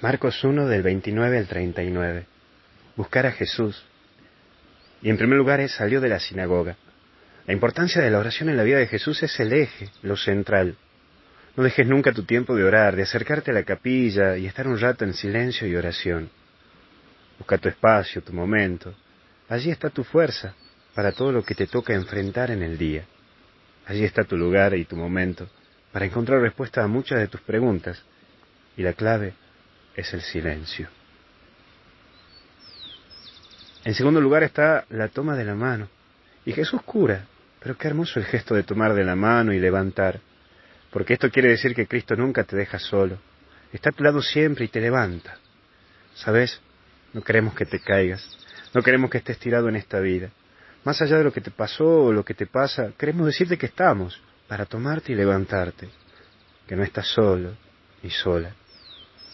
Marcos 1 del 29 al 39. Buscar a Jesús. Y en primer lugar él salió de la sinagoga. La importancia de la oración en la vida de Jesús es el eje, lo central. No dejes nunca tu tiempo de orar, de acercarte a la capilla y estar un rato en silencio y oración. Busca tu espacio, tu momento. Allí está tu fuerza para todo lo que te toca enfrentar en el día. Allí está tu lugar y tu momento para encontrar respuesta a muchas de tus preguntas. Y la clave es el silencio. En segundo lugar está la toma de la mano. Y Jesús cura, pero qué hermoso el gesto de tomar de la mano y levantar, porque esto quiere decir que Cristo nunca te deja solo, está a tu lado siempre y te levanta. ¿Sabes? No queremos que te caigas, no queremos que estés tirado en esta vida. Más allá de lo que te pasó o lo que te pasa, queremos decirte que estamos para tomarte y levantarte, que no estás solo ni sola.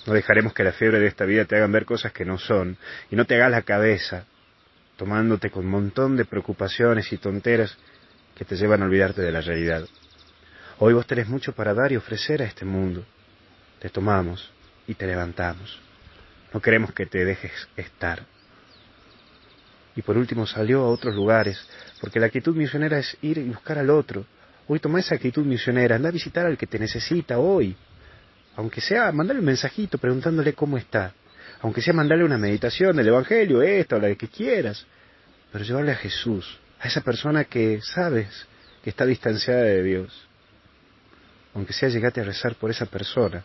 No dejaremos que la fiebre de esta vida te hagan ver cosas que no son y no te hagas la cabeza, tomándote con un montón de preocupaciones y tonteras que te llevan a olvidarte de la realidad. Hoy vos tenés mucho para dar y ofrecer a este mundo. Te tomamos y te levantamos. No queremos que te dejes estar. Y por último salió a otros lugares, porque la actitud misionera es ir y buscar al otro. Hoy toma esa actitud misionera, anda a visitar al que te necesita hoy, aunque sea mandarle un mensajito preguntándole cómo está, aunque sea mandarle una meditación del Evangelio, esta o la que quieras, pero llevarle a Jesús, a esa persona que sabes que está distanciada de Dios, aunque sea llegate a rezar por esa persona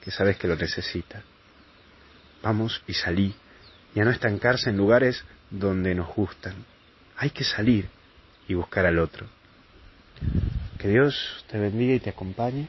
que sabes que lo necesita. Vamos y salí, y a no estancarse en lugares donde nos gustan. Hay que salir y buscar al otro. Que Dios te bendiga y te acompañe.